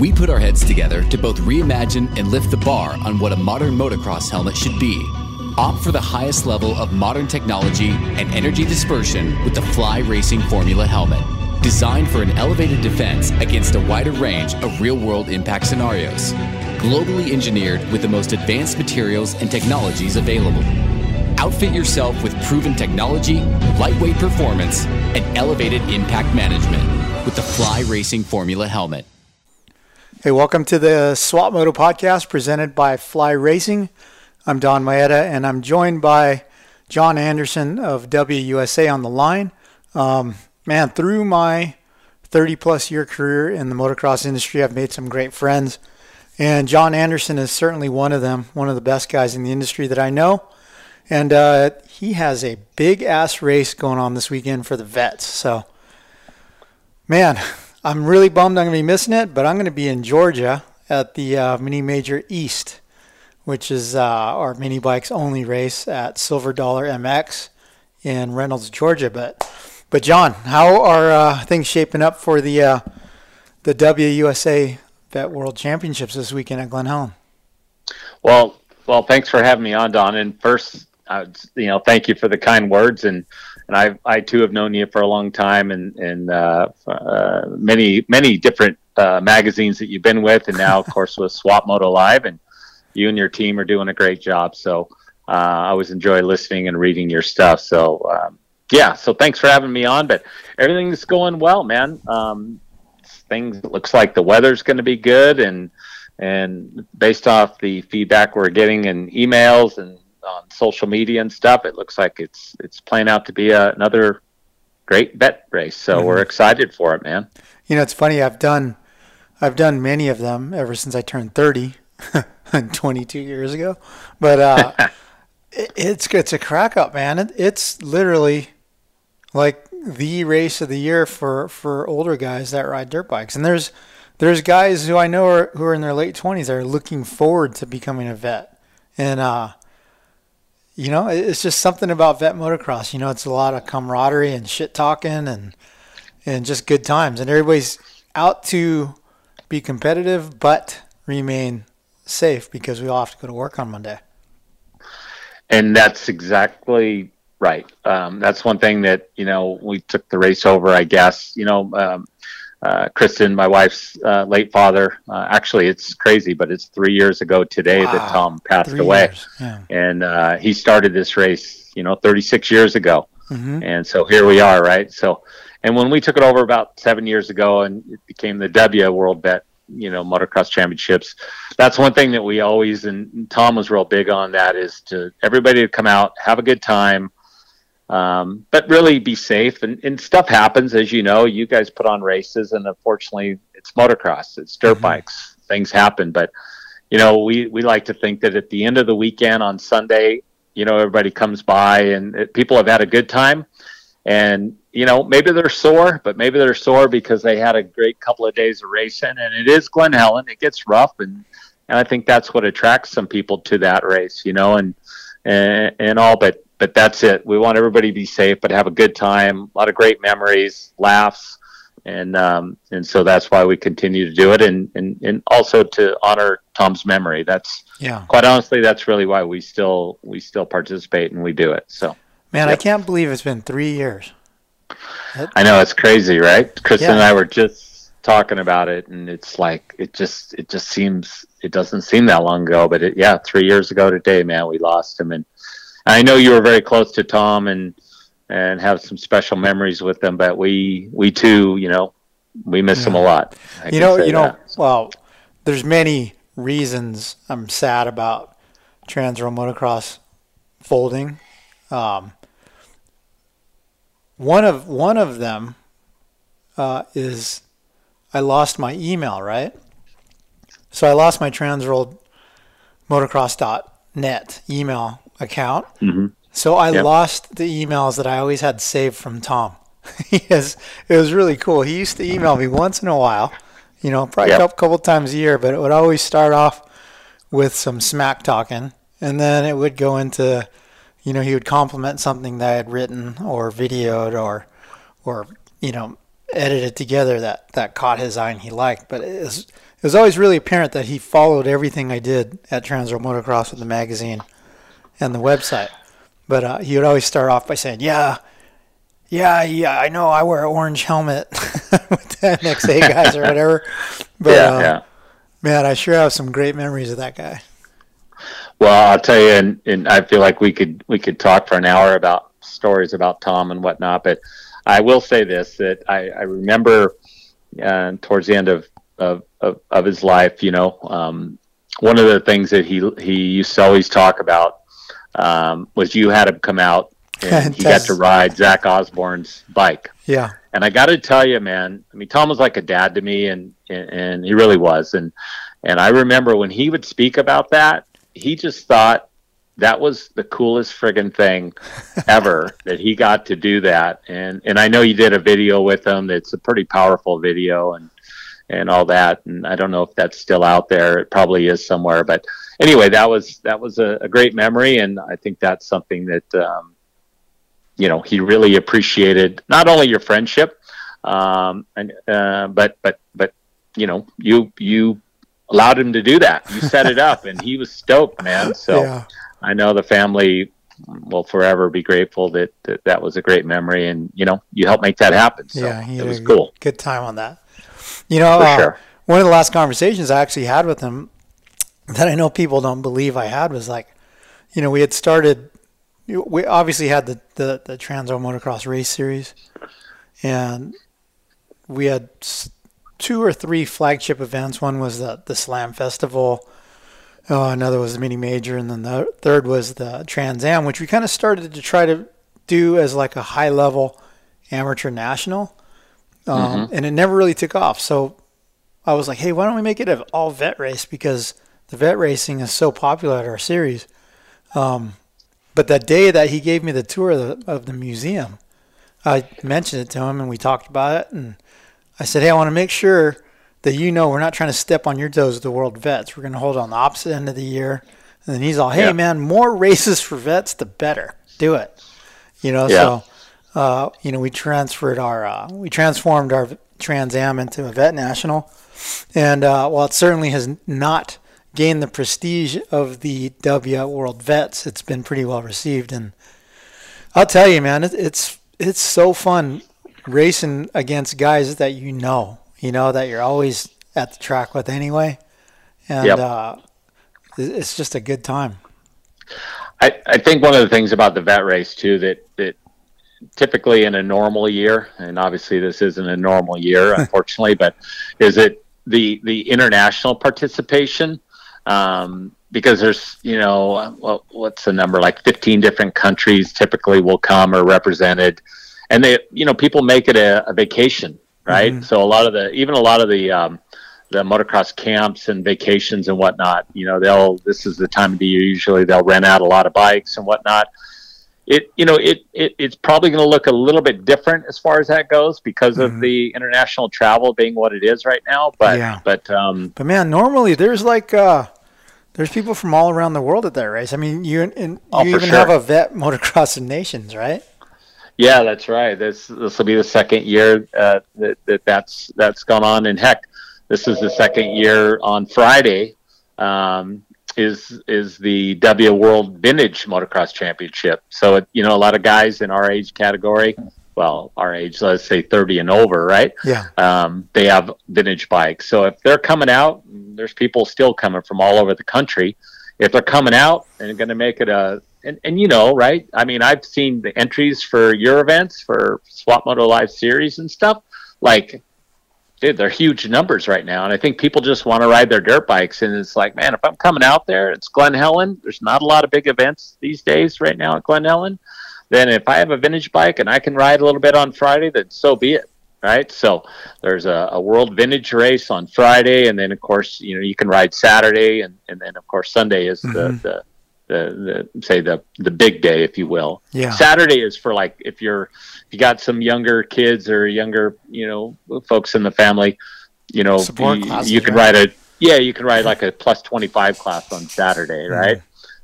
We put our heads together to both reimagine and lift the bar on what a modern motocross helmet should be. Opt for the highest level of modern technology and energy dispersion with the Fly Racing Formula helmet. Designed for an elevated defense against a wider range of real world impact scenarios. Globally engineered with the most advanced materials and technologies available. Outfit yourself with proven technology, lightweight performance, and elevated impact management with the Fly Racing Formula helmet. Hey, welcome to the Swap Moto podcast presented by Fly Racing. I'm Donn Maeda, and I'm joined by John Anderson of Dubya USA on the line. Um, man, through my 30 plus year career in the motocross industry, I've made some great friends. And John Anderson is certainly one of them, one of the best guys in the industry that I know. And uh, he has a big ass race going on this weekend for the vets. So, man, I'm really bummed I'm going to be missing it, but I'm going to be in Georgia at the uh, Mini Major East, which is uh, our mini bikes only race at Silver Dollar MX in Reynolds, Georgia. But, but John, how are uh, things shaping up for the uh, the Dubya USA Vet World Championships this weekend at Glen Helen? Well, well, thanks for having me on, Don. And first, uh, you know, thank you for the kind words and and I, I too have known you for a long time and, and uh, uh, many, many different uh, magazines that you've been with. And now, of course, with Swap Moto Live. And you and your team are doing a great job. So uh, I always enjoy listening and reading your stuff. So, um, yeah, so thanks for having me on. But everything's going well, man. Um, things looks like the weather's going to be good. And, and based off the feedback we're getting and emails and on social media and stuff, it looks like it's it's playing out to be a, another great bet race. So mm-hmm. we're excited for it, man. You know, it's funny. I've done I've done many of them ever since I turned thirty, 22 years ago. But uh, it, it's it's a crack up, man. It, it's literally like the race of the year for for older guys that ride dirt bikes. And there's there's guys who I know are who are in their late 20s that are looking forward to becoming a vet. And uh, you know, it's just something about vet motocross. You know, it's a lot of camaraderie and shit talking and and just good times. And everybody's out to be competitive, but remain safe because we all have to go to work on Monday. And that's exactly right. Um, that's one thing that you know we took the race over. I guess you know um, uh, Kristen, my wife's uh, late father. Uh, actually, it's crazy, but it's three years ago today wow. that Tom passed three away, yeah. and uh, he started this race, you know, 36 years ago, mm-hmm. and so here we are, right? So, and when we took it over about seven years ago, and it became the Dubya World Bet, you know, motocross championships. That's one thing that we always, and Tom was real big on that, is to everybody to come out, have a good time um, but really be safe and, and, stuff happens as you know. You guys put on races and unfortunately it's motocross it's dirt mm-hmm. bikes things happen. But you know we, we like to think that at the end of the weekend on sunday you know everybody comes by and it, people have had a good time. And you know maybe they're sore but maybe they're sore because they had a great couple of days of racing. And it is glen helen. It gets rough and and i think that's what attracts some people to that race you know and and, and all. But but that's it. We want everybody to be safe, but have a good time. A lot of great memories, laughs, and um, and so that's why we continue to do it, and and and also to honor Tom's memory. That's yeah. Quite honestly, that's really why we still we still participate and we do it. So, man, yep. I can't believe it's been three years. That, I know it's crazy, right? Kristen yeah. and I were just talking about it, and it's like it just it just seems it doesn't seem that long ago, but it, yeah, three years ago today, man, we lost him, and I know you were very close to Tom and and have some special memories with them, but we we too, you know, we miss yeah. him a lot. I you know, you know, well, there's many reasons I'm sad about Transworld Motocross folding. Um, one of one of them uh, is I lost my email, right? So I lost my Transworld Motocross.net email account. Mm-hmm. So I yep. lost the emails that I always had saved from Tom. Yes, it was really cool. He used to email me once in a while, you know, probably yep. a couple times a year, but it would always start off with some smack talking, and then it would go into, you know, he would compliment something that I had written or videoed or, or you know, edited together that that caught his eye and he liked. But it was it was always really apparent that he followed everything I did at Transworld Motocross with the magazine and the website. But uh, he would always start off by saying, "Yeah, yeah, yeah, I know. I wear an orange helmet with the NXA guys or whatever." But yeah, uh, yeah. man, I sure have some great memories of that guy. Well, I'll tell you, and, and I feel like we could we could talk for an hour about stories about Tom and whatnot. But I will say this: that I, I remember uh, towards the end of, of, of, of his life, you know, um, one of the things that he he used to always talk about um, was you had him come out and he got to ride Zach Osborne's bike. Yeah. And I got to tell you, man, I mean, Tom was like a dad to me, and, and and he really was. And and I remember when he would speak about that, he just thought that was the coolest friggin' thing ever that he got to do that. And and I know you did a video with him. It's a pretty powerful video and and all that. And I don't know if that's still out there. It probably is somewhere. But anyway, that was that was a, a great memory, and I think that's something that um, you know he really appreciated. Not only your friendship, um, and uh, but but but you know you you allowed him to do that. You set it up, and he was stoked, man. So Yeah. I know the family will forever be grateful that, that that was a great memory, and you know you helped make that happen. So yeah, it was cool Good time on that. You know, uh, sure. one of the last conversations I actually had with him that I know people don't believe I had was like, you know, we had started. We obviously had the the, the Trans Am Motocross Race Series, and we had two or three flagship events. One was the the Slam Festival. Uh, another was the mini major, and then the third was the Trans Am, which we kind of started to try to do as like a high level amateur national, um, and it never really took off. So I was like, hey, why don't we make it an all vet race because the vet racing is so popular at our series. Um, but that day that he gave me the tour of the, of the museum, I mentioned it to him and we talked about it. And I said, hey, I want to make sure that you know we're not trying to step on your toes with the World Vets. We're going to hold on the opposite end of the year. And then he's all, hey, Yeah. man, more races for vets, the better. Do it. You know, Yeah. so, uh, you know, we transferred our, uh, we transformed our Trans Am into a vet national. And uh, while it certainly has not gained the prestige of the Dubya World Vets, it's been pretty well received. And I'll tell you, man, it, it's it's so fun racing against guys that you know, you know that you're always at the track with anyway, and Yep. uh, it's just a good time. I, I think one of the things about the vet race too that that typically in a normal year, and obviously this isn't a normal year, unfortunately, but is it the the international participation? Um, because there's you know what, what's the number like 15 different countries typically will come or represented, and they you know people make it a, a vacation, right? So a lot of the even a lot of the um, the motocross camps and vacations and whatnot. You know, they'll this is the time of the year usually they'll rent out a lot of bikes and whatnot. It you know it, it it's probably going to look a little bit different as far as that goes because of the international travel being what it is right now. But Yeah. but um, But man, normally there's like uh, there's people from all around the world at that race. I mean, you and you Oh, for even sure. have a vet motocross of nations, right? Yeah, that's right. This this will be the second year uh, that, that that's that's gone on, and heck, this is the second year on Friday. Um, is is the Dubya World Vintage Motocross Championship? So it, you know, a lot of guys in our age category, well, our age, let's say thirty and over, right? Yeah. um, they have vintage bikes. So if they're coming out, there's people still coming from all over the country. If they're coming out and going to make it a, and, and you know, right? I mean, I've seen the entries for your events for Swap Moto Live Series and stuff. Like, dude, they're huge numbers right now. And I think people just want to ride their dirt bikes. And it's like, man, if I'm coming out there, it's Glen Helen. There's not a lot of big events these days right now at Glen Helen. Then if I have a vintage bike and I can ride a little bit on Friday, then so be it right? So there's a, a world vintage race on Friday, and then of course you know you can ride Saturday, and, and then of course Sunday is the, mm-hmm. the the the say the the big day, if you will. Yeah. Saturday is for like if you're if you got some younger kids or younger you know folks in the family, you know you, classes, you can right? ride a yeah you can ride like a plus twenty five class on Saturday, right?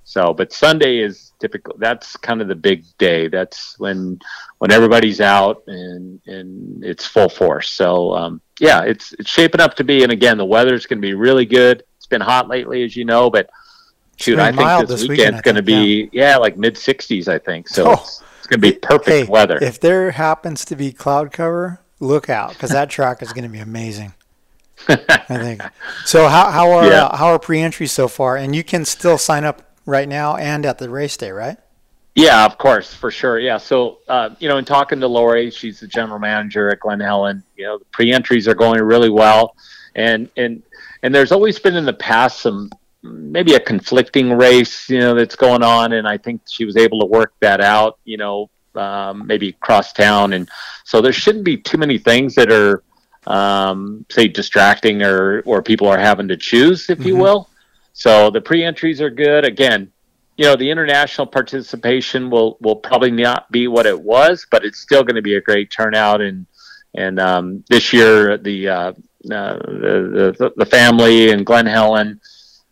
So, but Sunday is typical. That's kind of the big day. That's when when everybody's out and and it's full force. So, um, yeah, it's it's shaping up to be. And again, the weather's going to be really good. It's been hot lately, as you know, but shoot, I think this, this weekend's going to be yeah. yeah. like mid 60s. I think so. Oh. It's, it's going to be perfect hey, weather. If there happens to be cloud cover, look out because that track is going to be amazing. I think. So how how are yeah. uh, how are pre-entries so far? And you can still sign up right now and at the race day, right? Yeah, of course, for sure. Yeah. So, uh, you know, in talking to Lori, she's the general manager at Glen Helen. You know, the pre-entries are going really well, and and and there's always been in the past some maybe a conflicting race, you know, that's going on, and I think she was able to work that out. You know, um, maybe cross town, and so there shouldn't be too many things that are, um, say, distracting or or people are having to choose, if mm-hmm. you will. So the pre-entries are good. Again, you know, the international participation will will probably not be what it was, but it's still going to be a great turnout. And and um, this year, the, uh, uh, the, the the family and Glen Helen.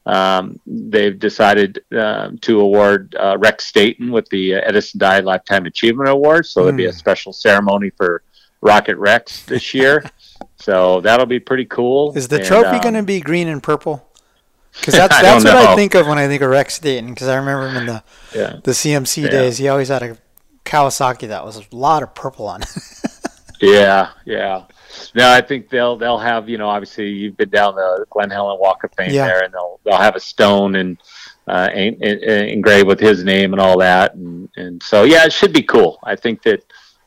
Um, they've decided uh, to award uh, Rex Staten with the Edison Dye Lifetime Achievement Award. So mm. there'll be a hmm. special ceremony for Rocket Rex this year. so that'll be pretty cool. Is the trophy um, going to be green and purple? Because that's that's what know. I think of when I think of Rex Staten. Because I remember him in the yeah. the CMC yeah. days. He always had a Kawasaki that was a lot of purple on. It. yeah, yeah. No, I think they'll they'll have you know obviously you've been down the Glen Helen Walk of Fame yeah. there, and they'll they'll have a stone and uh, engraved with his name and all that, and and so yeah, it should be cool. I think that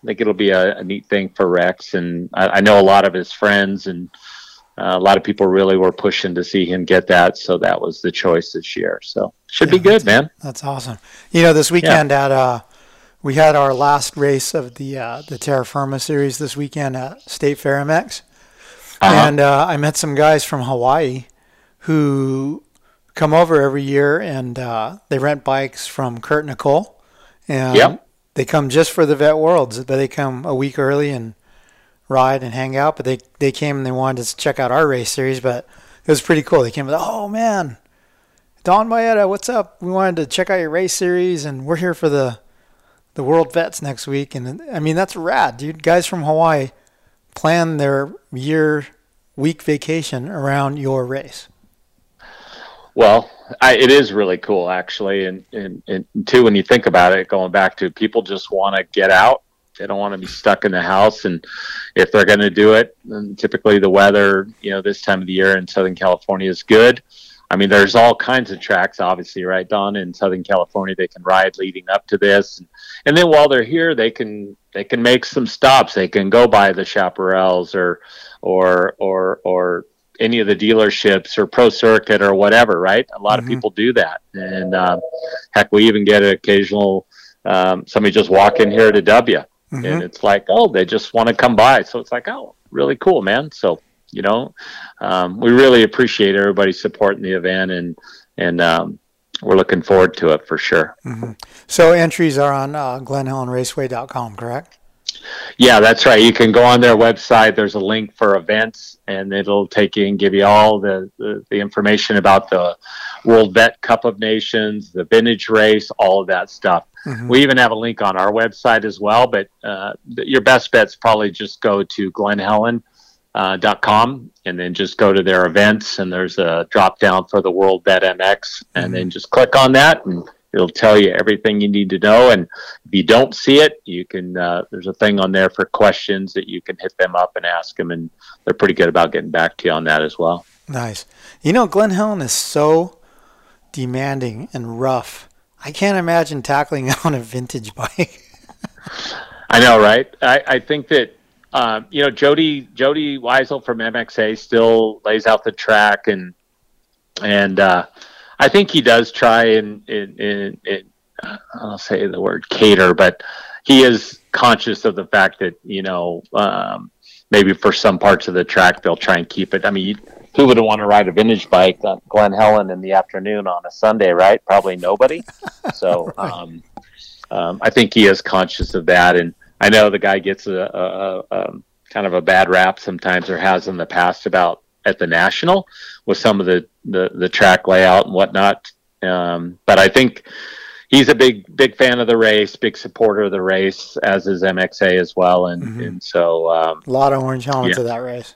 I think it'll be a, a neat thing for Rex, and I, I know a lot of his friends and uh, a lot of people really were pushing to see him get that, so that was the choice this year. So should yeah, be good, man. That's awesome. You know, this weekend yeah. at uh, we had our last race of the uh, the Terra Firma series this weekend at State Fair MX, uh-huh. and uh, I met some guys from Hawaii who come over every year and uh, they rent bikes from Kurt Nicoll, and yep. they come just for the Vet Worlds, but they come a week early and ride and hang out. But they they came and they wanted to check out our race series. But it was pretty cool. They came with, oh man, Donn Maeda, what's up? We wanted to check out your race series, and we're here for the the World Vets next week. And I mean that's rad, dude. Guys from Hawaii plan their year week vacation around your race. Well, I, it is really cool, actually, and, and and too when you think about it, going back to people just want to get out they don't want to be stuck in the house. And if they're going to do it, then typically the weather, you know, this time of the year in Southern California is good. I mean, there's all kinds of tracks, obviously, right, Don? In Southern California, they can ride leading up to this, and, and then while they're here, they can they can make some stops. They can go by the chaparrals or or or or any of the dealerships or pro circuit or whatever, right? A lot mm-hmm. of people do that, and um, heck, we even get an occasional um, somebody just walk in here to Dubya Mm-hmm. And it's like, oh, they just want to come by. So it's like, oh, really cool, man. So, you know, um, we really appreciate everybody supporting the event and, and, um, we're looking forward to it for sure. Mm-hmm. So entries are on uh, glenhelenraceway.com, correct? Yeah, that's right. You can go on their website. There's a link for events, and it'll take you and give you all the, the, the, information about the World Vet Cup of Nations, the vintage race, all of that stuff. Mm-hmm. We even have a link on our website as well, but uh, your best bet's probably just go to glenhelen.com uh, and then just go to their events and there's a drop down for the World Vet MX and mm-hmm. then just click on that and it'll tell you everything you need to know. And if you don't see it, you can, uh, there's a thing on there for questions that you can hit them up and ask them. And they're pretty good about getting back to you on that as well. Nice. You know, Glen Helen is so demanding and rough I can't imagine tackling on a vintage bike. I know, right? I, I think that um, you know Jody Jody Weisel from MXA still lays out the track and and uh, I think he does try and in, in, in, I'll say the word cater, but he is conscious of the fact that you know um, maybe for some parts of the track they'll try and keep it. I mean, who would want to ride a vintage bike on Glen Helen in the afternoon on a Sunday, right? Probably nobody. So right. um, um, I think he is conscious of that, and I know the guy gets a, a, a, um, kind of a bad rap sometimes, or has in the past about at the national with some of the, the, the track layout and whatnot. Um, but I think he's a big big fan of the race, big supporter of the race, as is MXA as well, and mm-hmm. and so um, a lot of orange helmets yeah. of that race.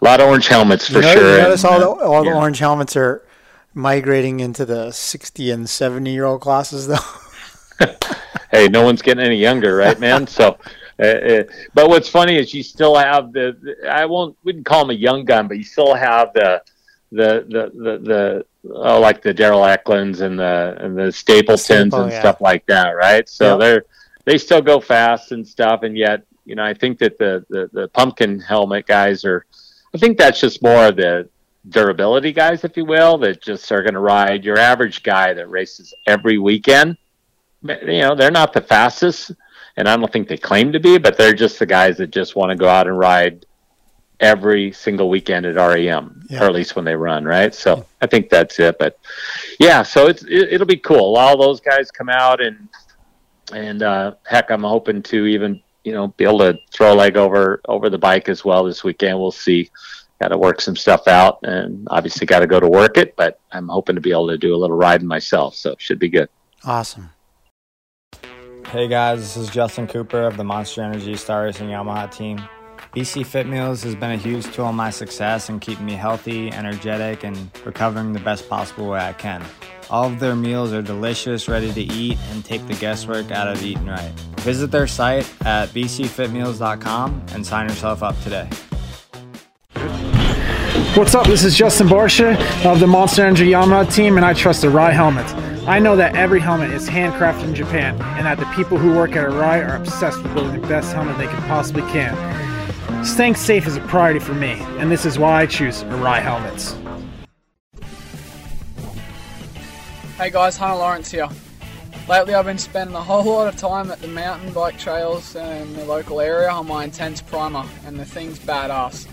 A lot of orange helmets for you know, sure. You notice and, all the uh, all yeah. the orange helmets are migrating into the sixty and seventy year old classes, though. hey, no one's getting any younger, right, man? So. Uh, uh, but what's funny is you still have the, the I won't wouldn't call him a young gun, but you still have the the the the, the oh, like the Daryl Eklunds and the and the Stapletons Staple, and yeah. stuff like that, right? So yep. they're they still go fast and stuff, and yet you know I think that the, the the pumpkin helmet guys are, I think that's just more of the durability guys, if you will, that just are going to ride your average guy that races every weekend. You know, they're not the fastest, and I don't think they claim to be, but they're just the guys that just want to go out and ride every single weekend at REM, yeah. or at least when they run, right? So yeah. I think that's it. But yeah, so it's it, will be cool. All those guys come out and and uh, heck, I'm hoping to even you know be able to throw a leg over over the bike as well this weekend. We'll see. Got to work some stuff out, and obviously got to go to work it. But I'm hoping to be able to do a little riding myself, so it should be good. Awesome. Hey guys, this is Justin Cooper of the Monster Energy Star Racing Yamaha team. BC Fit Meals has been a huge tool in my success in keeping me healthy, energetic, and recovering the best possible way I can. All of their meals are delicious, ready to eat, and take the guesswork out of eating right. Visit their site at bcfitmeals.com and sign yourself up today. What's up? This is Justin Barcia of the Monster Energy Yamaha team, and I trust the Arai helmet. I know that every helmet is handcrafted in Japan, and that the people who work at Arai are obsessed with building the best helmet they can possibly can. Staying safe is a priority for me, and this is why I choose Arai helmets. Hey guys, Hunter Lawrence here. Lately I've been spending a whole lot of time at the mountain bike trails in the local area on my intense primer, and the thing's badass.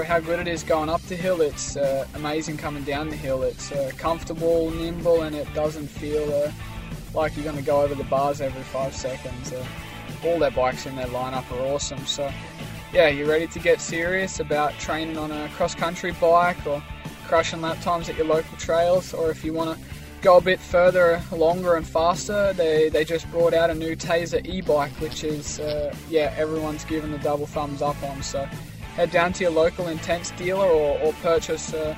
For how good it is going up the hill, it's uh, amazing coming down the hill. It's uh, comfortable, nimble, and it doesn't feel uh, like you're going to go over the bars every five seconds. Uh, all their bikes in their lineup are awesome, so yeah, you're ready to get serious about training on a cross country bike or crushing lap times at your local trails, or if you want to go a bit further, longer and faster, they, they just brought out a new Tazer e-bike, which is, uh, yeah, everyone's given the double thumbs up on. So head down to your local Intense dealer or, or purchase uh,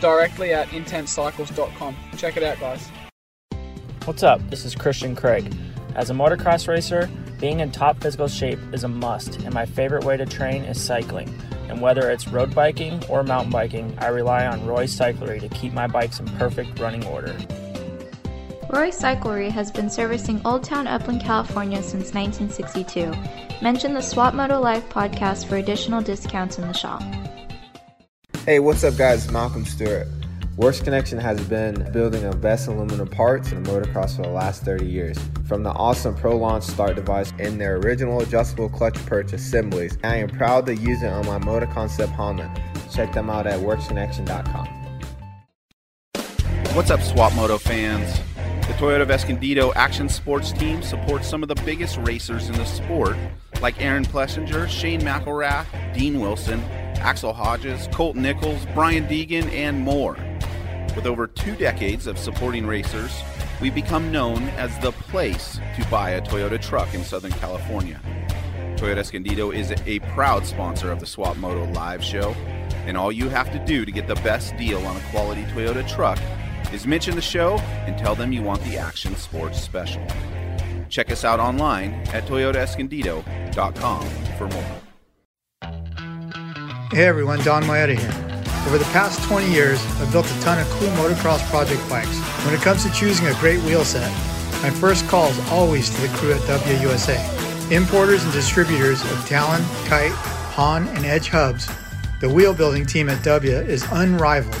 directly at intensecycles.com. Check it out, guys. What's up? This is Christian Craig. As a motocross racer, being in top physical shape is a must, and my favorite way to train is cycling. And whether it's road biking or mountain biking, I rely on Roy Cyclery to keep my bikes in perfect running order. Roy Cyclery has been servicing Old Town Upland, California since 1962. Mention the Swap Moto Life podcast for additional discounts in the shop. Hey, what's up, guys? Malcolm Stewart. Works Connection has been building the best aluminum parts in motocross for the last 30 years. From the awesome Pro Launch start device and their original adjustable clutch perch assemblies, I am proud to use it on my Moto Concept Honda. Check them out at worksconnection.com. What's up, Swap Moto fans? Toyota of Escondido Action Sports team supports some of the biggest racers in the sport, like Aaron Plessinger, Shane McElrath, Dean Wilson, Axell Hodges, Colt Nichols, Brian Deegan, and more. With over two decades of supporting racers, we've become known as the place to buy a Toyota truck in Southern California. Toyota Escondido is a proud sponsor of the Swap Moto Live show, and all you have to do to get the best deal on a quality Toyota truck is mention the show and tell them you want the Action Sports Special. Check us out online at toyotaescondido.com for more. Hey everyone, Donn Maeda here. Over the past 20 years, I've built a ton of cool motocross project bikes. When it comes to choosing a great wheel set, my first call is always to the crew at Dubya USA. Importers and distributors of Talon, Kite, Haan, and Edge hubs, the wheel building team at Dubya is unrivaled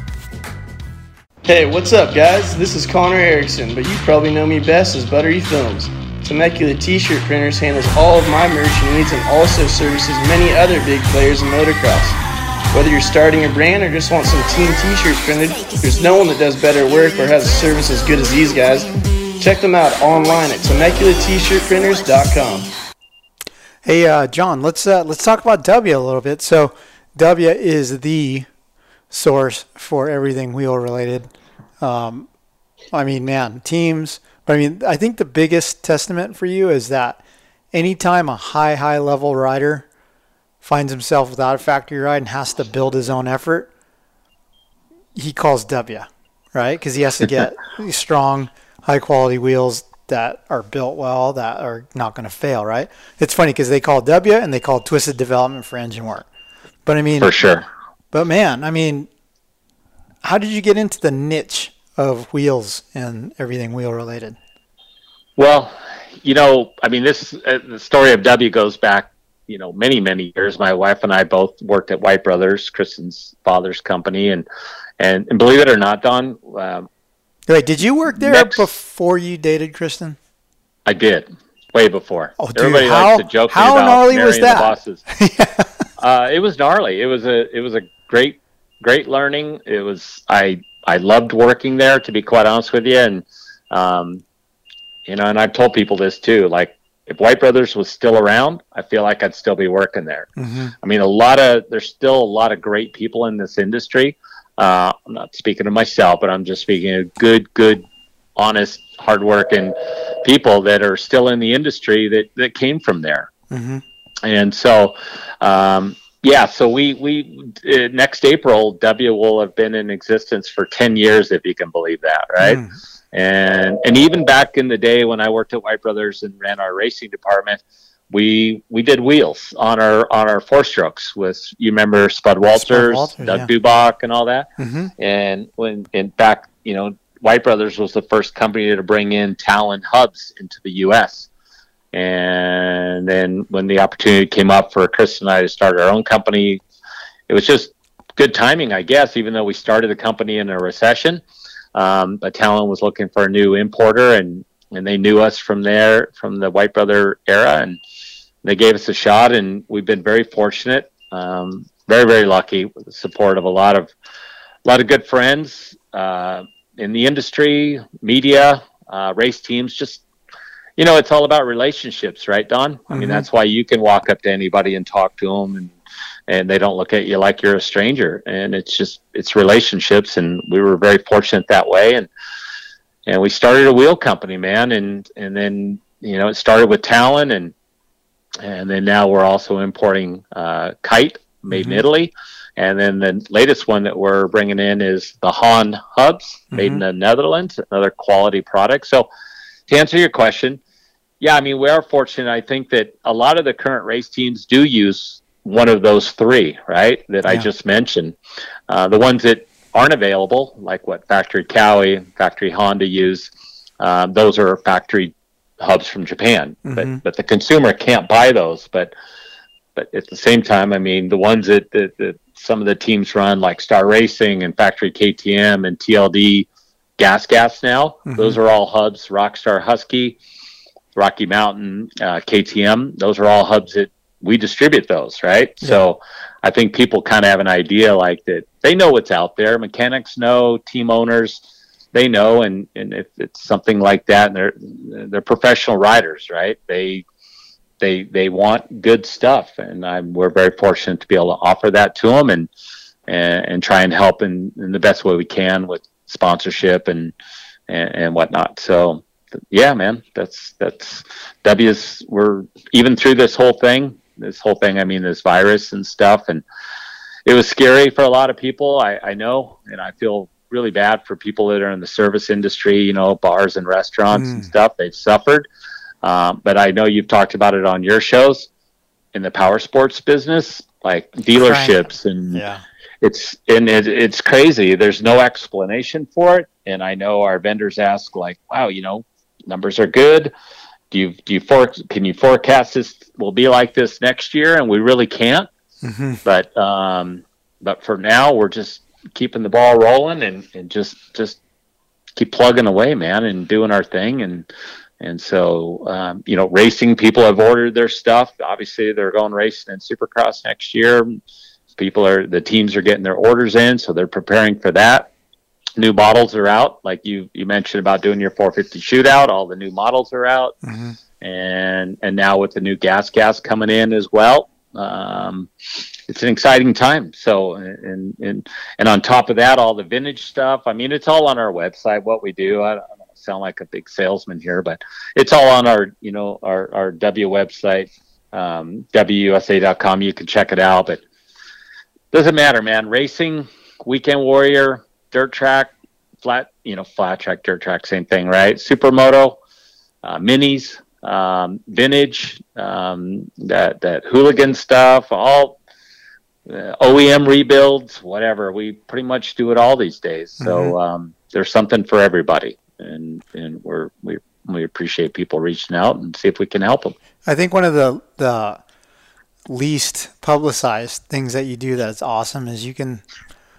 Hey, what's up, guys? This is Connor Erickson, but you probably know me best as Buttery Films. Temecula T-shirt printers handles all of my merch needs and also services many other big players in motocross. Whether you're starting a brand or just want some team T-shirts printed, there's no one that does better work or has a service as good as these guys. Check them out online at TemeculaT-shirtprinters.com. Hey, uh, John, let's uh, let's talk about Dubya a little bit. So, Dubya is the source for everything wheel related. Um, I mean, man, teams. But I mean, I think the biggest testament for you is that anytime a high, high level rider finds himself without a factory ride and has to build his own effort, he calls Dubya, right? Because he has to get strong, high quality wheels that are built well that are not going to fail, right? It's funny because they call Dubya and they call Twisted Development for engine work. But I mean, for sure. But man, I mean, how did you get into the niche of wheels and everything wheel related? Well, you know, I mean, this uh, the story of Dubya goes back, you know, many many years. My wife and I both worked at White Brothers, Kristen's father's company, and and, and believe it or not, Don, um, Wait, did you work there next, before you dated Kristen? I did, way before. Oh, dude, Everybody how, likes to joke how about gnarly was that? bosses. uh, it was gnarly. It was a it was a great great learning. It was I I loved working there to be quite honest with you, and um, you know, and I've told people this too. Like if White Brothers was still around, I feel like I'd still be working there. Mm-hmm. I mean, a lot of there's still a lot of great people in this industry. Uh, I'm not speaking of myself, but I'm just speaking of good, good, honest, hardworking people that are still in the industry that, that came from there. Mm-hmm. And so, um, yeah, so we, we, uh, next April, Dubya will have been in existence for 10 years, if you can believe that, right? Mm. And, and even back in the day when I worked at White Brothers and ran our racing department, we we did wheels on our on our four strokes with you remember Spud Walters, Spud Walters Doug yeah. Dubach, and all that. Mm-hmm. And when in fact, you know, White Brothers was the first company to bring in Talon hubs into the U.S. And then when the opportunity came up for Chris and I to start our own company, it was just good timing, I guess. Even though we started the company in a recession, um, but Talon was looking for a new importer, and and they knew us from there from the White Brother era, and they gave us a shot, and we've been very fortunate, um, very very lucky with the support of a lot of a lot of good friends uh, in the industry, media, uh, race teams. Just you know, it's all about relationships, right, Don? I mean, mm-hmm. that's why you can walk up to anybody and talk to them, and and they don't look at you like you're a stranger. And it's just it's relationships, and we were very fortunate that way, and and we started a wheel company, man, and and then you know it started with Talon, and and then now we're also importing uh, Kite made mm-hmm. in Italy, and then the latest one that we're bringing in is the Haan hubs mm-hmm. made in the Netherlands, another quality product. So to answer your question, yeah, I mean we are fortunate. I think that a lot of the current race teams do use one of those three, right? That yeah. I just mentioned. Uh, the ones that aren't available, like what factory Kawi, factory Honda use. Um, those are factory hubs from Japan, mm-hmm. but but the consumer can't buy those. But but at the same time, I mean, the ones that, that, that some of the teams run, like Star Racing and Factory KTM and TLD Gas Gas now, mm-hmm. those are all hubs. Rockstar Husky, Rocky Mountain, uh, KTM, those are all hubs that we distribute those, right? Yeah. So I think people kind of have an idea like that they know what's out there. Mechanics know, team owners, they know, and, and if it's something like that, and they're they're professional riders, right? They they they want good stuff, and I'm, we're very fortunate to be able to offer that to them and and, and try and help in, in the best way we can with sponsorship and and, and whatnot. So yeah, man, that's that's Dubya's. We're even through this whole thing this whole thing. I mean, this virus and stuff, and it was scary for a lot of people. I, I know, and I feel really bad for people that are in the service industry. You know, bars and restaurants mm. and stuff. They've suffered, um, but I know you've talked about it on your shows in the power sports business, like dealerships and. Yeah. It's and it, it's crazy. There's no explanation for it, and I know our vendors ask like, "Wow, you know, numbers are good do you do you for, can you forecast this will be like this next year? And we really can't. Mm-hmm. But um, but for now, we're just keeping the ball rolling and, and just just keep plugging away, man, and doing our thing. And and so um, you know, racing people have ordered their stuff. Obviously, they're going racing in Supercross next year. People are the teams are getting their orders in, so they're preparing for that. New models are out, like you you mentioned about doing your 450 shootout. All the new models are out, Mm-hmm. and and now with the new gas gas coming in as well. Um, it's an exciting time. So, and, and, and on top of that, all the vintage stuff. I mean, it's all on our website, what we do. I don't, I sound like a big salesman here, but it's all on our, you know, our, our Dubya website, um, DubyaUSA.com. You can check it out, but doesn't matter, man. Racing, weekend warrior, dirt track, flat, you know, flat track, dirt track, same thing, right? Supermoto, uh, minis, um, vintage, um, that that hooligan stuff, all uh, OEM rebuilds, whatever. We pretty much do it all these days. So Mhm. um, there's something for everybody, and and we're we we appreciate people reaching out and see if we can help them. I think one of the the least publicized things that you do that's awesome is you can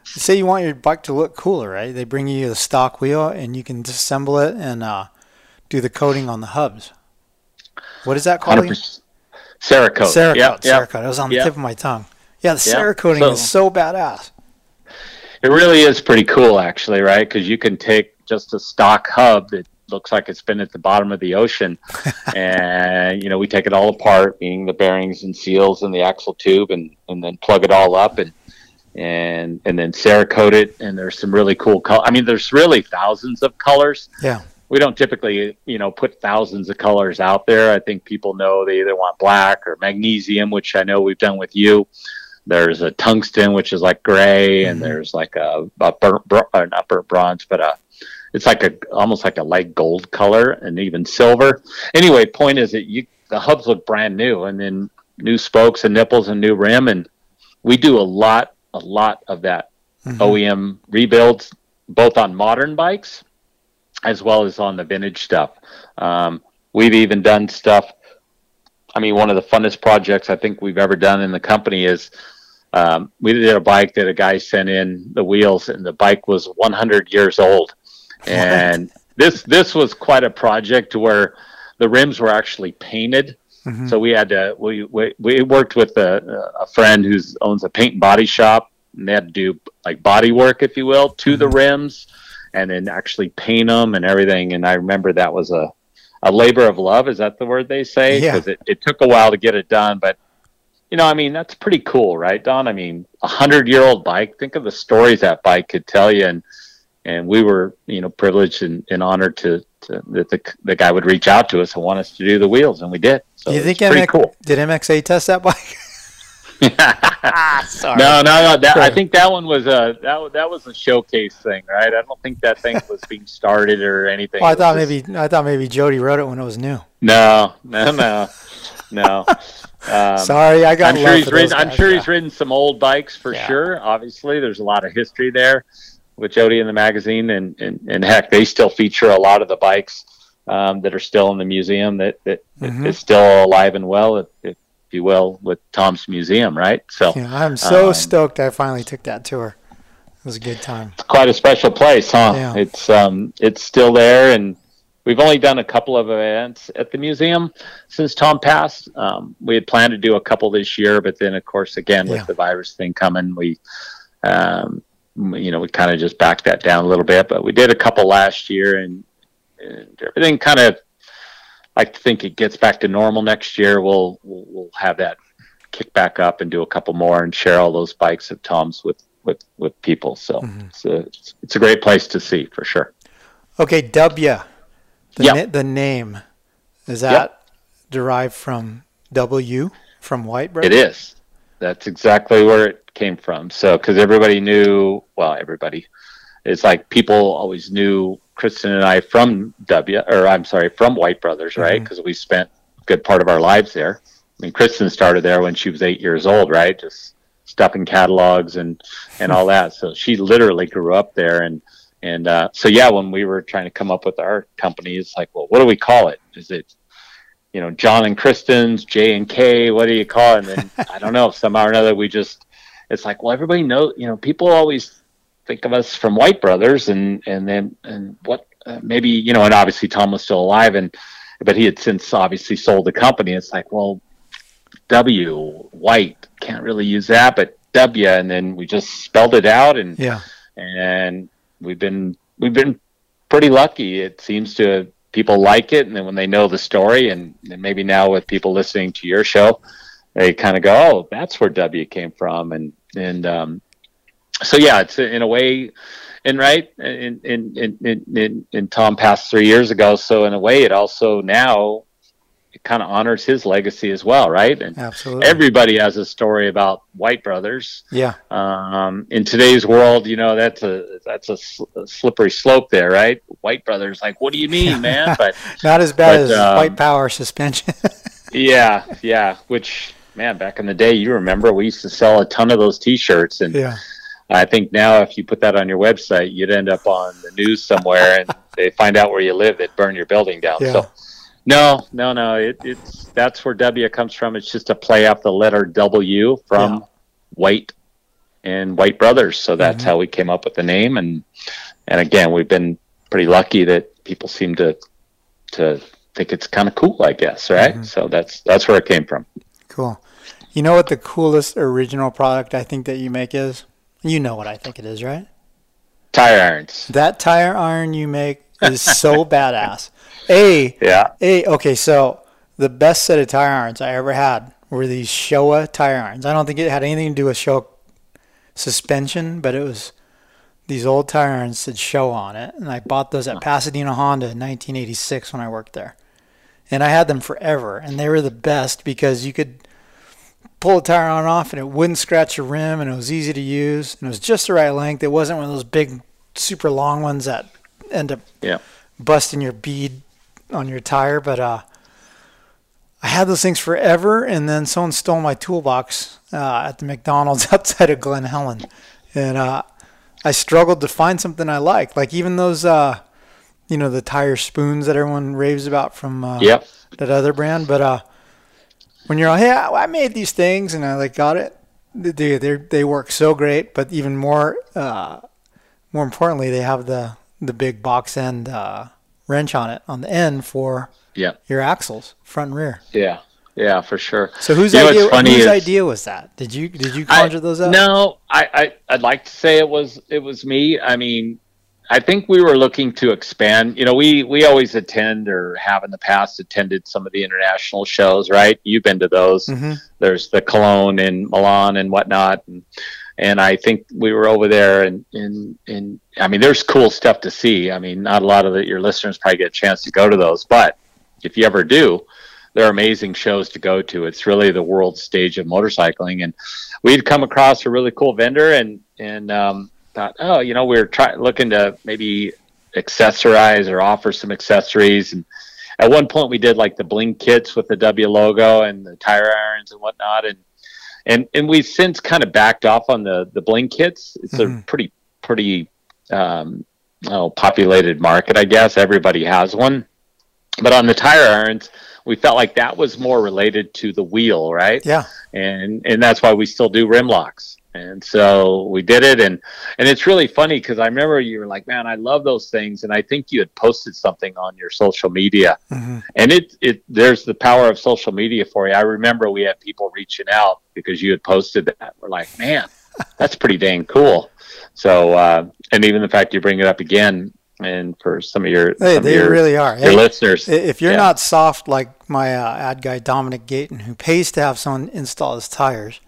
say you want your bike to look cooler, right? They bring you the stock wheel and you can disassemble it and uh, do the coating on the hubs. What is that called? again? 100% Cerakote. Cerakote. Cerakote. It was on the tip of my tongue. Yeah, the Yeah. Cerakoting So- is so badass. It really is pretty cool, actually, right? Because you can take just a stock hub that looks like it's been at the bottom of the ocean, and you know we take it all apart, meaning the bearings and seals and the axle tube, and and then plug it all up and and and then Cerakote it. And there's some really cool color. I mean, there's really thousands of colors. Yeah. We don't typically, you know, put thousands of colors out there. I think people know they either want black or magnesium, which I know we've done with you. There's a tungsten, which is like gray, and there's like a, a burnt, uh, not burnt bronze, but a, it's like a almost like a light gold color, and even silver. Anyway, point is that you the hubs look brand new, and then new spokes and nipples and new rim, and we do a lot, a lot of that OEM rebuilds, both on modern bikes as well as on the vintage stuff. Um, we've even done stuff. I mean, one of the funnest projects I think we've ever done in the company is um, we did a bike that a guy sent in the wheels, and the bike was 100 years old. And this this was quite a project where the rims were actually painted. Mhm. So we had to we we, we worked with a, a friend who owns a paint and body shop, and they had to do like body work, if you will, to the rims, and then actually paint them and everything. And I remember that was a a labor of love. Is that the word they say? Yeah. Because it, it took a while to get it done, but you know, I mean, that's pretty cool, right, Don? I mean, a hundred year old bike. Think of the stories that bike could tell you, and and we were, you know, privileged and, and honored to, to that the the guy would reach out to us and want us to do the wheels, and we did. So you think pretty MX, cool. did MXA test that bike? Sorry. No, no, no. That, I think that one was a that that was a showcase thing, right? I don't think that thing was being started or anything. Well, I thought just- maybe I thought maybe Jody wrote it when it was new. No, no, no, no. Um, Sorry, I got I'm sure he's for those ridden. I'm sure yeah. he's ridden some old bikes for Yeah. sure. Obviously, there's a lot of history there with Jody in the magazine, and and, and heck, they still feature a lot of the bikes um, that are still in the museum that that Mhm. is still alive and well, if, if you will, with Tom's museum, right? So Yeah, I'm so um, stoked I finally took that tour. It was a good time. It's quite a special place, huh? Yeah. It's um, it's still there, and we've only done a couple of events at the museum since Tom passed. Um, we had planned to do a couple this year, but then, of course, again with Yeah. the virus thing coming, we, um, you know, we kind of just backed that down a little bit. But we did a couple last year, and, and everything kind of. I think it gets back to normal next year. We'll we'll, we'll have that kick back up and do a couple more and share all those bikes of Tom's with with with people. So Mm-hmm. it's a it's, a great place to see for sure. Okay, Dubya. The, Yeah. na- the name is that derived from W from White Brothers? It is. That's exactly where it came from. So because everybody knew, well, everybody, it's like people always knew Kristen and I from W, or I'm sorry, from White Brothers, right? Because we spent a good part of our lives there. I mean, Kristen started there when she was eight years old, right? Just stuffing catalogs and and all that. So she literally grew up there, and and uh, so yeah, when we were trying to come up with our company, it's like, well, what do we call it? Is it you know, John and Kristen's, J and K, what do you call it? And then I don't know, somehow or another we just it's like, well everybody knows you know, people always think of us from White Brothers, and and then and what uh, maybe you know, and obviously Tom was still alive, and but he had since obviously sold the company. It's like, well, W White can't really use that, but W, and then we just spelled it out, and Yeah. and we've been we've been pretty lucky. It seems to people like it, and then when they know the story, and, and maybe now with people listening to your show, they kind of go, "Oh, that's where Dubya came from," and and um, so yeah, it's in a way, and right, and and and and, and, Tom passed three years ago, so in a way, it also now it kind of honors his legacy as well, right? And Absolutely. everybody has a story about White Brothers. Yeah. Um, in today's world, you know that's a that's a, sl- a slippery slope there, right? White Brothers, like, what do you mean, man? But Not as bad but, as um, white power suspension. yeah, yeah. Which man, back in the day, you remember we used to sell a ton of those T-shirts, and yeah. I think now if you put that on your website, you'd end up on the news somewhere, and they find out where you live, they'd burn your building down. Yeah. So. No, no, no. It, it's that's where W comes from. It's just a play off the letter W from Yeah. White and White Brothers. So that's Mhm. how we came up with the name. And and again, we've been pretty lucky that people seem to to think it's kind of cool. I guess, right? Mm-hmm. So that's that's where it came from. Cool. You know what the coolest original product I think that you make is? You know what I think it is, right? Tire irons. That tire iron you make is so badass. A, Yeah. A, okay, so the best set of tire irons I ever had were these Showa tire irons. I don't think it had anything to do with Showa suspension, but it was these old tire irons that Showa on it. And I bought those at Pasadena Honda in 1986 when I worked there. And I had them forever. And they were the best because you could pull a tire on and off and it wouldn't scratch your rim and it was easy to use and it was just the right length. It wasn't one of those big, super long ones that end up Yeah. busting your bead on your tire. But uh, I had those things forever, and then someone stole my toolbox uh, at the McDonald's outside of Glen Helen, and uh, I struggled to find something I liked. Like even those, uh, you know, the tire spoons that everyone raves about from uh, Yep. that other brand. But uh, when you're like, hey, I I made these things and I like got it, they they they work so great. But even more, uh, more importantly, they have the the big box end uh, wrench on it on the end for Yeah. your axles, front and rear. Yeah. Yeah, for sure. So whose You idea? Whose is- idea was that? Did you did you I- conjure those up? No, I, I I'd like to say it was it was me. I mean, I think we were looking to expand. You know, we we always attend or have in the past attended some of the international shows, right? You've been to those. Mhm. There's the Cologne and Milan and whatnot, and and I think we were over there and and and I mean, there's cool stuff to see. I mean, not a lot of the, your listeners probably get a chance to go to those, but if you ever do, they're amazing shows to go to. It's really the world stage of motorcycling, and we'd come across a really cool vendor and and um, thought, oh, you know, we are trying looking to maybe accessorize or offer some accessories. And at one point, we did like the bling kits with the W logo and the tire irons and whatnot, and and and we've since kind of backed off on the the bling kits. It's a Mhm. pretty pretty um, oh, populated market, I guess. Everybody has one. But on the tire irons, we felt like that was more related to the wheel, right? Yeah. And and that's why we still do rim locks. And so we did it, and and it's really funny because I remember you were like, "Man, I love those things," and I think you had posted something on your social media, Mhm. and it it there's the power of social media for you. I remember we had people reaching out because you had posted that. We're like, "Man, that's pretty dang cool." So uh, and even the fact you bring it up again, and for some of your They, some they your, really are. your Hey, listeners, If you're yeah. not soft like my uh, ad guy Dominic Gayton, who pays to have someone install his tires,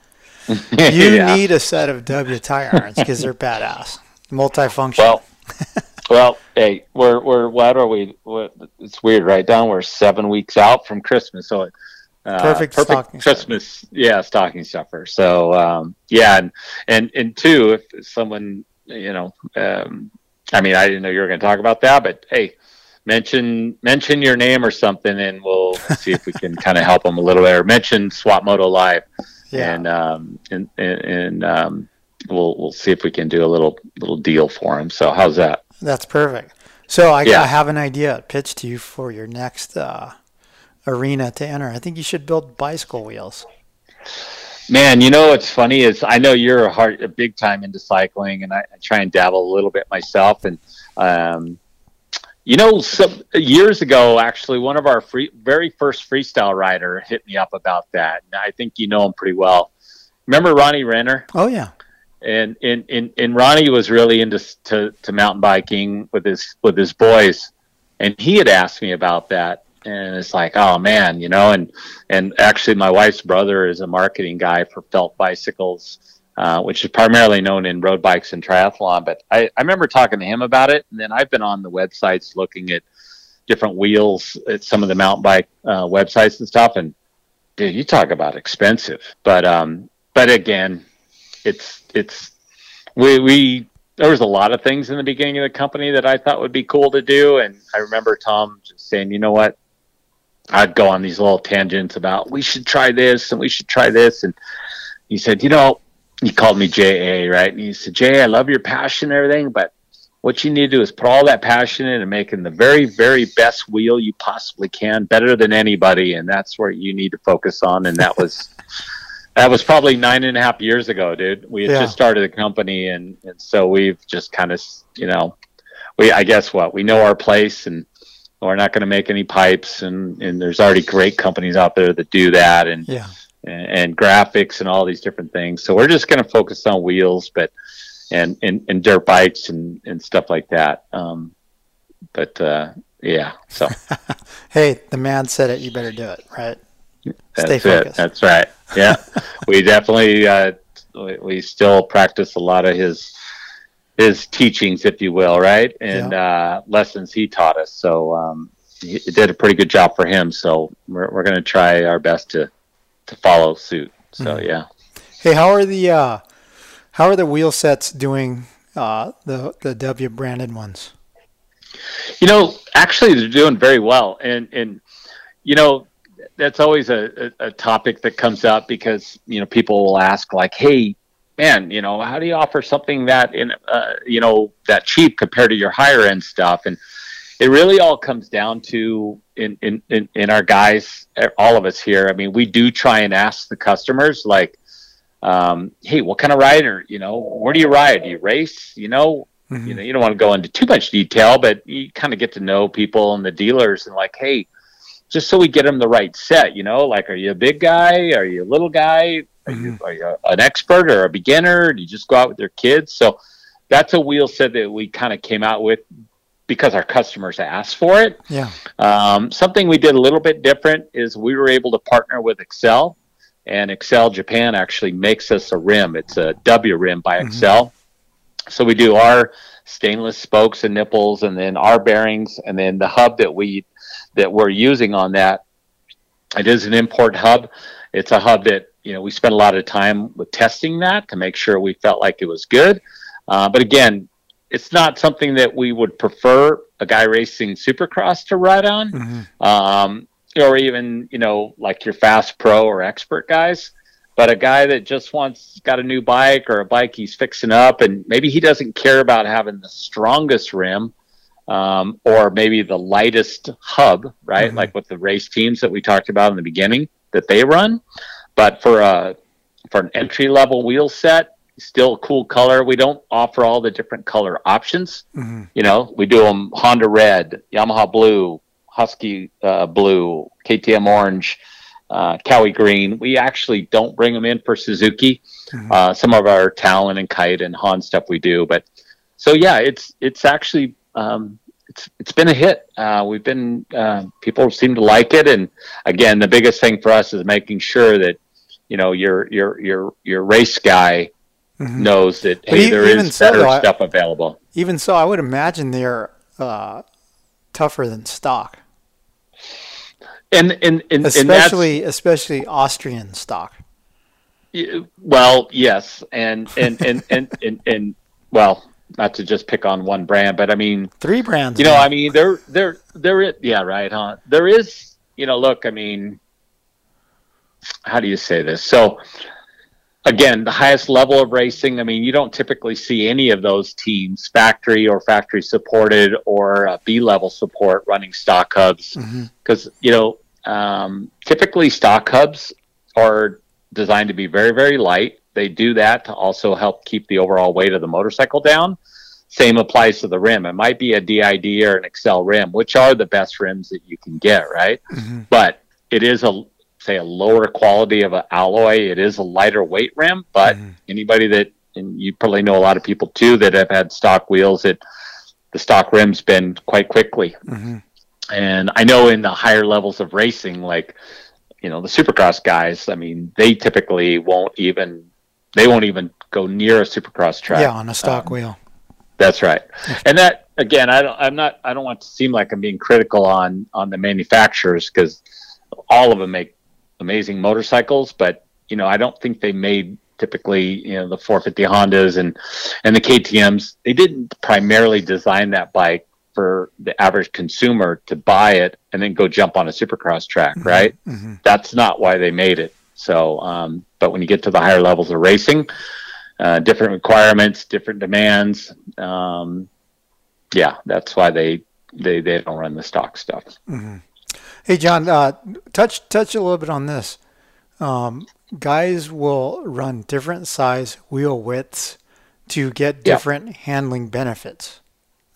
you Yeah. need a set of W tire irons because they're badass, multifunction. Well, well, hey, we're we're what are we? What, it's weird, right? Down, we're seven weeks out from Christmas, so uh, Perfect stocking Christmas, yeah, stocking stuffer. So um, yeah, and and and two, if someone, you know, um, I mean, I didn't know you were going to talk about that, but hey. Mention mention your name or something, and we'll see if we can kind of help them a little bit. Or mention Swap Moto Live, Yeah. and um, and and, and um, we'll we'll see if we can do a little little deal for him. So how's that? That's perfect. So I, Yeah. I have an idea pitch to you for your next uh, arena to enter. I think you should build bicycle wheels. Man, you know what's funny is I know you're a hard, a big time into cycling, and I, I try and dabble a little bit myself. And um, you know, some years ago, actually, one of our free, very first freestyle rider hit me up about that. And I think you know him pretty well. Remember Ronnie Renner? Oh yeah. And and, and, and Ronnie was really into to, to mountain biking with his with his boys, and he had asked me about that and it's like oh man you know and and actually my wife's brother is a marketing guy for felt bicycles uh, which is primarily known in road bikes and triathlon but I, I remember talking to him about it and then i've been on the websites looking at different wheels at some of the mountain bike uh, websites and stuff and dude you talk about expensive but um but again it's it's we we there was a lot of things in the beginning of the company that I thought would be cool to do, and I remember Tom just saying, "You know what? I'd go on these little tangents about we should try this and we should try this. And he said, you know, he called me JA, right? And he said, Jay, I love your passion and everything, but what you need to do is put all that passion in and making the very, very best wheel you possibly can, better than anybody. And that's where you need to focus on. And that was that was probably nine and a half years ago, dude. We had yeah. just started the company and, and so we've just kind of you know, we I guess what, we know our place and we're not going to make any pipes and, and there's already great companies out there that do that and, yeah. And, and graphics and all these different things. So we're just going to focus on wheels, but, and, and, and dirt bikes and, and stuff like that. Um, but, uh, yeah, so. hey, the man said it, you better do it, right? Stay That's focused. It. That's right. Yeah. we definitely, uh, we, still practice a lot of his, his teachings, if you will, right, and yeah. uh, lessons he taught us. So um, he did a pretty good job for him. So we're we're going to try our best to to follow suit. So mm-hmm. yeah. Hey, how are the uh, how are the wheel sets doing? Uh, the the W branded ones. You know, actually, they're doing very well, and and you know that's always a, a, a topic that comes up because you know people will ask like, hey man, you know, how do you offer something that in, uh, you know, that cheap compared to your higher end stuff? And it really all comes down to in, in, in, in our guys, all of us here. I mean, we do try and ask the customers like, um, Hey, what kind of rider, you know, where do you ride? Do you race? You know, mm-hmm. you know, you don't want to go into too much detail, but you kind of get to know people and the dealers and like, Hey, just so we get them the right set, you know, like, are you a big guy? Are you a little guy? Are you, mm-hmm. are you an expert or a beginner? Do you just go out with your kids? So that's a wheel set that we kind of came out with because our customers asked for it. Yeah. Um, something we did a little bit different is we were able to partner with Excel, and Excel Japan actually makes us a rim. It's a W rim by mm-hmm. Excel. So we do our stainless spokes and nipples, and then our bearings, and then the hub that we that we're using on that. It is an import hub. It's a hub that you know, we spent a lot of time with testing that to make sure we felt like it was good. Uh, but again, it's not something that we would prefer a guy racing supercross to ride on, mm-hmm. um, or even you know like your fast pro or expert guys. But a guy that just wants got a new bike or a bike he's fixing up, and maybe he doesn't care about having the strongest rim, um, or maybe the lightest hub, right? Mm-hmm. Like with the race teams that we talked about in the beginning that they run. But for a for an entry level wheel set, still a cool color. We don't offer all the different color options. Mm-hmm. You know, we do them Honda red, Yamaha blue, Husky uh, blue, KTM orange, uh, Kawi green. We actually don't bring them in for Suzuki. Mm-hmm. Uh, some of our Talon and Kite and Haan stuff we do, but so yeah, it's it's actually um, it's it's been a hit. Uh, we've been uh, people seem to like it, and again, the biggest thing for us is making sure that you know your your your your race guy mm-hmm. knows that but hey, there is so, better though, stuff available. Even so, I would imagine they're uh, tougher than stock. And and, and especially and especially Austrian stock. Well, yes, and and and and, and, and well, not to just pick on one brand, but I mean three brands. You know, I mean there there there is yeah right huh. There is you know look I mean how do you say this? So again, the highest level of racing. I mean, you don't typically see any of those teams, factory or factory supported or uh, B level support, running stock hubs because mm-hmm. you know um, typically stock hubs are designed to be very, very light. They do that to also help keep the overall weight of the motorcycle down. Same applies to the rim. It might be a DID or an Excel rim, which are the best rims that you can get, right? Mm-hmm. But it is a say a lower quality of an alloy. It is a lighter weight rim, but anybody that and you probably know a lot of people too that have had stock wheels that the stock rims bend quite quickly. Mm-hmm. And I know in the higher levels of racing, like you know the supercross guys, I mean they typically won't even they won't even go near a supercross track. Yeah, on a stock Um, wheel. That's right. And that again, I don't. I'm not. I don't want to seem like I'm being critical on on the manufacturers because all of them make amazing motorcycles, but you know, I don't think they made typically you know the 450 Hondas and and the KTM's. They didn't primarily design that bike for the average consumer to buy it and then go jump on a supercross track, right? Mhm. That's not why they made it. So, um, but when you get to the higher levels of racing, uh, different requirements, different demands. Um, yeah, that's why they, they they don't run the stock stuff. hmm Hey, John, uh, touch touch a little bit on this. Um, guys will run different size wheel widths to get Yeah. different handling benefits,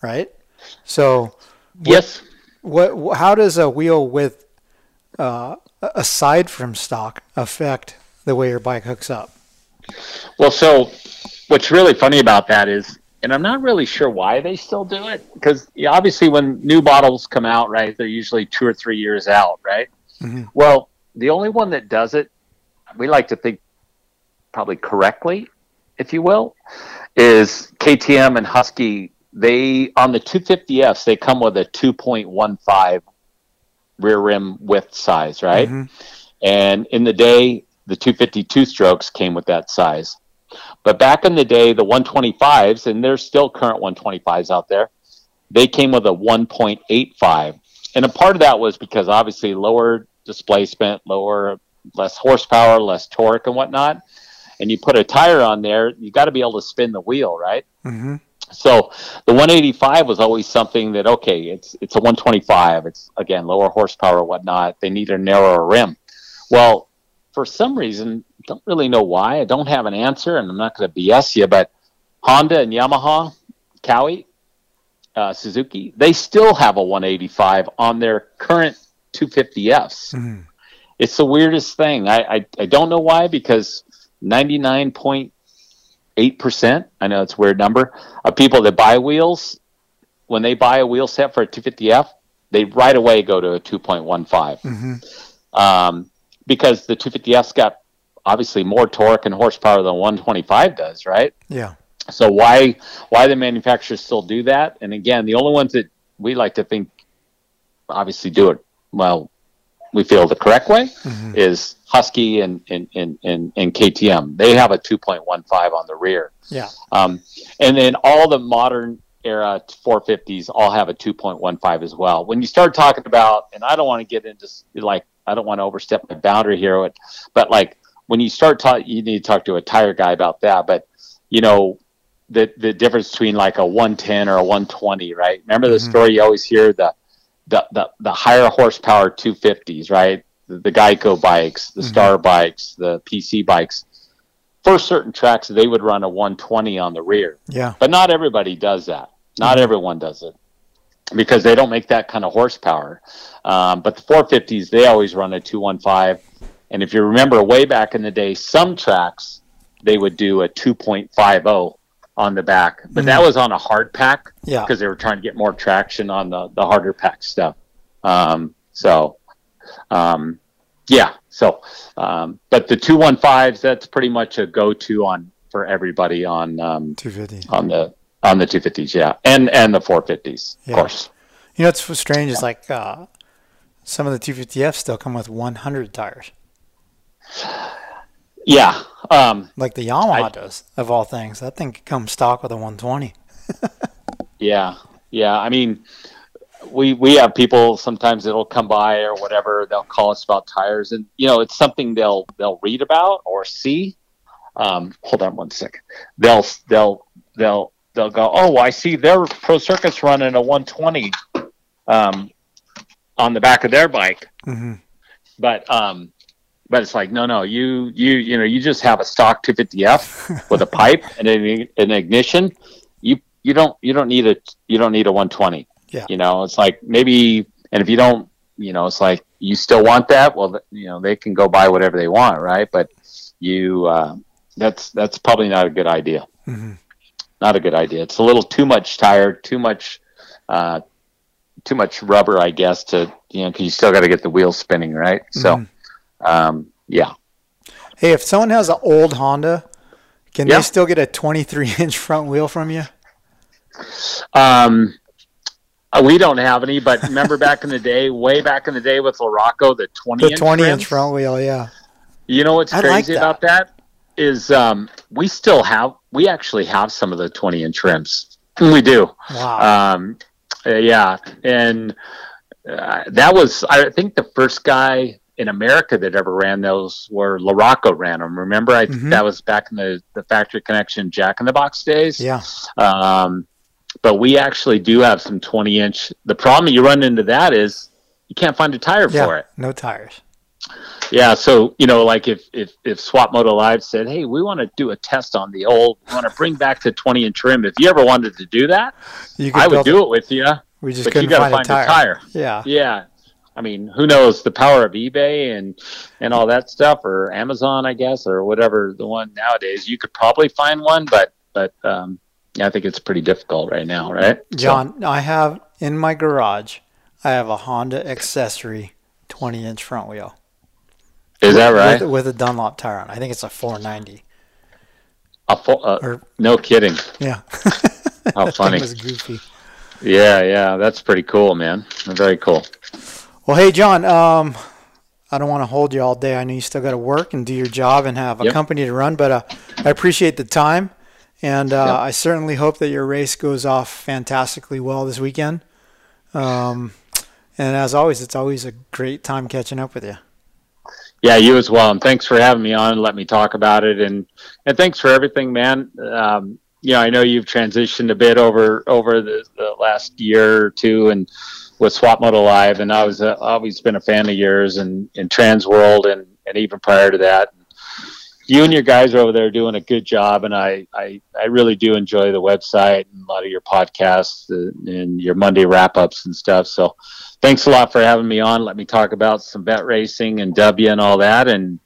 right? So, Yes. what, how does a wheel width, uh, aside from stock, affect the way your bike hooks up? Well, so what's really funny about that is, and I'm not really sure why they still do it, because obviously when new bottles come out, right, they're usually two or three years out, right? Mhm. Well, the only one that does it, we like to think probably correctly, if you will, is KTM and Husky. They on the 250Fs they come with a 2.15 rear rim width size, right? Mhm. And in the day, the 252 strokes came with that size. But back in the day, the 125s, and there's still current 125s out there, they came with a 1.85. And a part of that was because obviously lower displacement, lower, less horsepower, less torque, and whatnot. And you put a tire on there, you got to be able to spin the wheel, right? Mm-hmm. So the 185 was always something that okay, it's it's a 125. It's again lower horsepower, whatnot. They need a narrower rim. Well, for some reason, don't really know why. I don't have an answer, and I'm not going to BS you. But Honda and Yamaha, Kawi, uh, Suzuki, they still have a 185 on their current 250Fs. Mhm. It's the weirdest thing. I, I I don't know why because 99.8%, I know it's a weird number, of people that buy wheels, when they buy a wheel set for a 250F, they right away go to a 2.15 Mm-hmm. um, because the 250F's got obviously more torque and horsepower than 125 does, right? Yeah. So why why the manufacturers still do that? And again, the only ones that we like to think obviously do it well, we feel the correct way Mhm. is Husky and and, and, and and KTM. They have a 2.15 on the rear. Yeah. Um, and then all the modern era 450s all have a 2.15 as well. When you start talking about, and I don't want to get into like, I don't want to overstep my boundary here, but, but like when you start talking, you need to talk to a tire guy about that. But, you know, the, the difference between like a 110 or a 120, right? Remember the Mhm. story you always hear the, the, the, the higher horsepower 250s, right? The, the Geico bikes, the Mhm. Star bikes, the PC bikes. For certain tracks, they would run a 120 on the rear. Yeah. But not everybody does that. Not everyone does it because they don't make that kind of horsepower. Um, but the 450s, they always run a 215. And if you remember way back in the day, some tracks, they would do a 2.50 on the back. But that Mhm. was on a hard pack Yeah. because they were trying to get more traction on the, the harder pack stuff. Um, so, um, yeah. So, um, but the 215s, that's pretty much a go to on for everybody on um, 250. on the on the 250s, yeah, and and the 450s, Yeah. of course. You know, what's so strange is like uh, some of the 250Fs still come with 100 tires, Yeah, um, like the Yamaha I- does, of all things. That thing comes stock with a 120. yeah, yeah. I mean, we we have people sometimes that'll come by or whatever. They'll call us about tires, and you know, it's something they'll they'll read about or see. Um, hold on one second. They'll they'll they'll they'll go. Oh, I see their Pro Circuits running a 120 um, on the back of their bike. Mm-hmm. but um, but it's like no no you you you know you just have a stock 250f with a pipe and an, an ignition you you don't you don't need a you don't need a 120 Yeah. you know it's like maybe and if you don't you know it's like you still want that well you know they can go buy whatever they want right but you uh, that's that's probably not a good idea Mhm. Not a good idea it's a little too much tire too much uh, too much rubber i guess to you know because you still got to get the wheels spinning right so Mhm. um, yeah Hey, if someone has an old Honda, can Yeah. they still get a 23 inch front wheel from you? Um, uh, we don't have any, but remember back in the day, way back in the day with LaRocco, the 20 The 20 inch rims? front wheel, yeah. You know what's I like crazy that. about that is um, we still have, we actually have some of the 20 inch rims. We do. Wow. Um, uh, yeah. And uh, that was, I think the first guy in America that ever ran those were LaRocco ran them. Remember, I Mhm. that was back in the, the factory connection Jack in the Box days. Yeah. Um, but we actually do have some 20 inch. The problem you run into that is you can't find a tire Yeah. for it. No tires. Yeah, so you know, like if if if Swap Moto Live said, "Hey, we want to do a test on the old, we want to bring back the 20 inch rim," if you ever wanted to do that, You could I would do it with you. We just but couldn't you gotta find, find a tire. Yeah. Yeah, I mean, who knows the power of eBay and and all that stuff, or Amazon, I guess, or whatever the one nowadays. You could probably find one, but but um, yeah, I think it's pretty difficult right now, right? So- John, I have in my garage, I have a Honda accessory 20 inch front wheel. Is that right? With, with a Dunlop tire on. I think it's a 490. A full, uh, Or- no kidding. Yeah. How funny. was goofy. Yeah, yeah, that's pretty cool, man. Very cool. Well, hey, John, um, I don't want to hold you all day. I know you still got to work and do your job and have a Yep. company to run, but uh, I appreciate the time. And uh, Yep. I certainly hope that your race goes off fantastically well this weekend. Um, and as always, it's always a great time catching up with you. Yeah, you as well. And thanks for having me on and let me talk about it. And and thanks for everything, man. Um, you know, I know you've transitioned a bit over over the, the last year or two, and with Swap Moto Live, and I was uh, always been a fan of yours and in TransWorld, and and even prior to that. You and your guys are over there doing a good job, and I, I, I really do enjoy the website and a lot of your podcasts uh, and your Monday wrap ups and stuff. So, thanks a lot for having me on. Let me talk about some bet racing and W and all that, and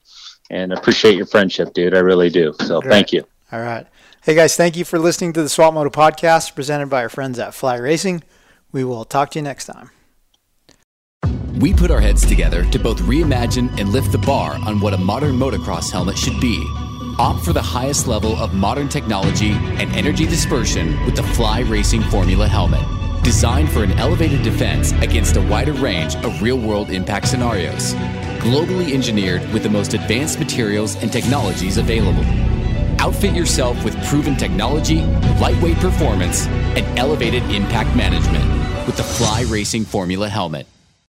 and appreciate your friendship, dude. I really do. So, Great. thank you. All right. Hey, guys, thank you for listening to the Swap Moto podcast presented by our friends at Fly Racing. We will talk to you next time. We put our heads together to both reimagine and lift the bar on what a modern motocross helmet should be. Opt for the highest level of modern technology and energy dispersion with the Fly Racing Formula helmet. Designed for an elevated defense against a wider range of real world impact scenarios. Globally engineered with the most advanced materials and technologies available. Outfit yourself with proven technology, lightweight performance, and elevated impact management with the Fly Racing Formula helmet.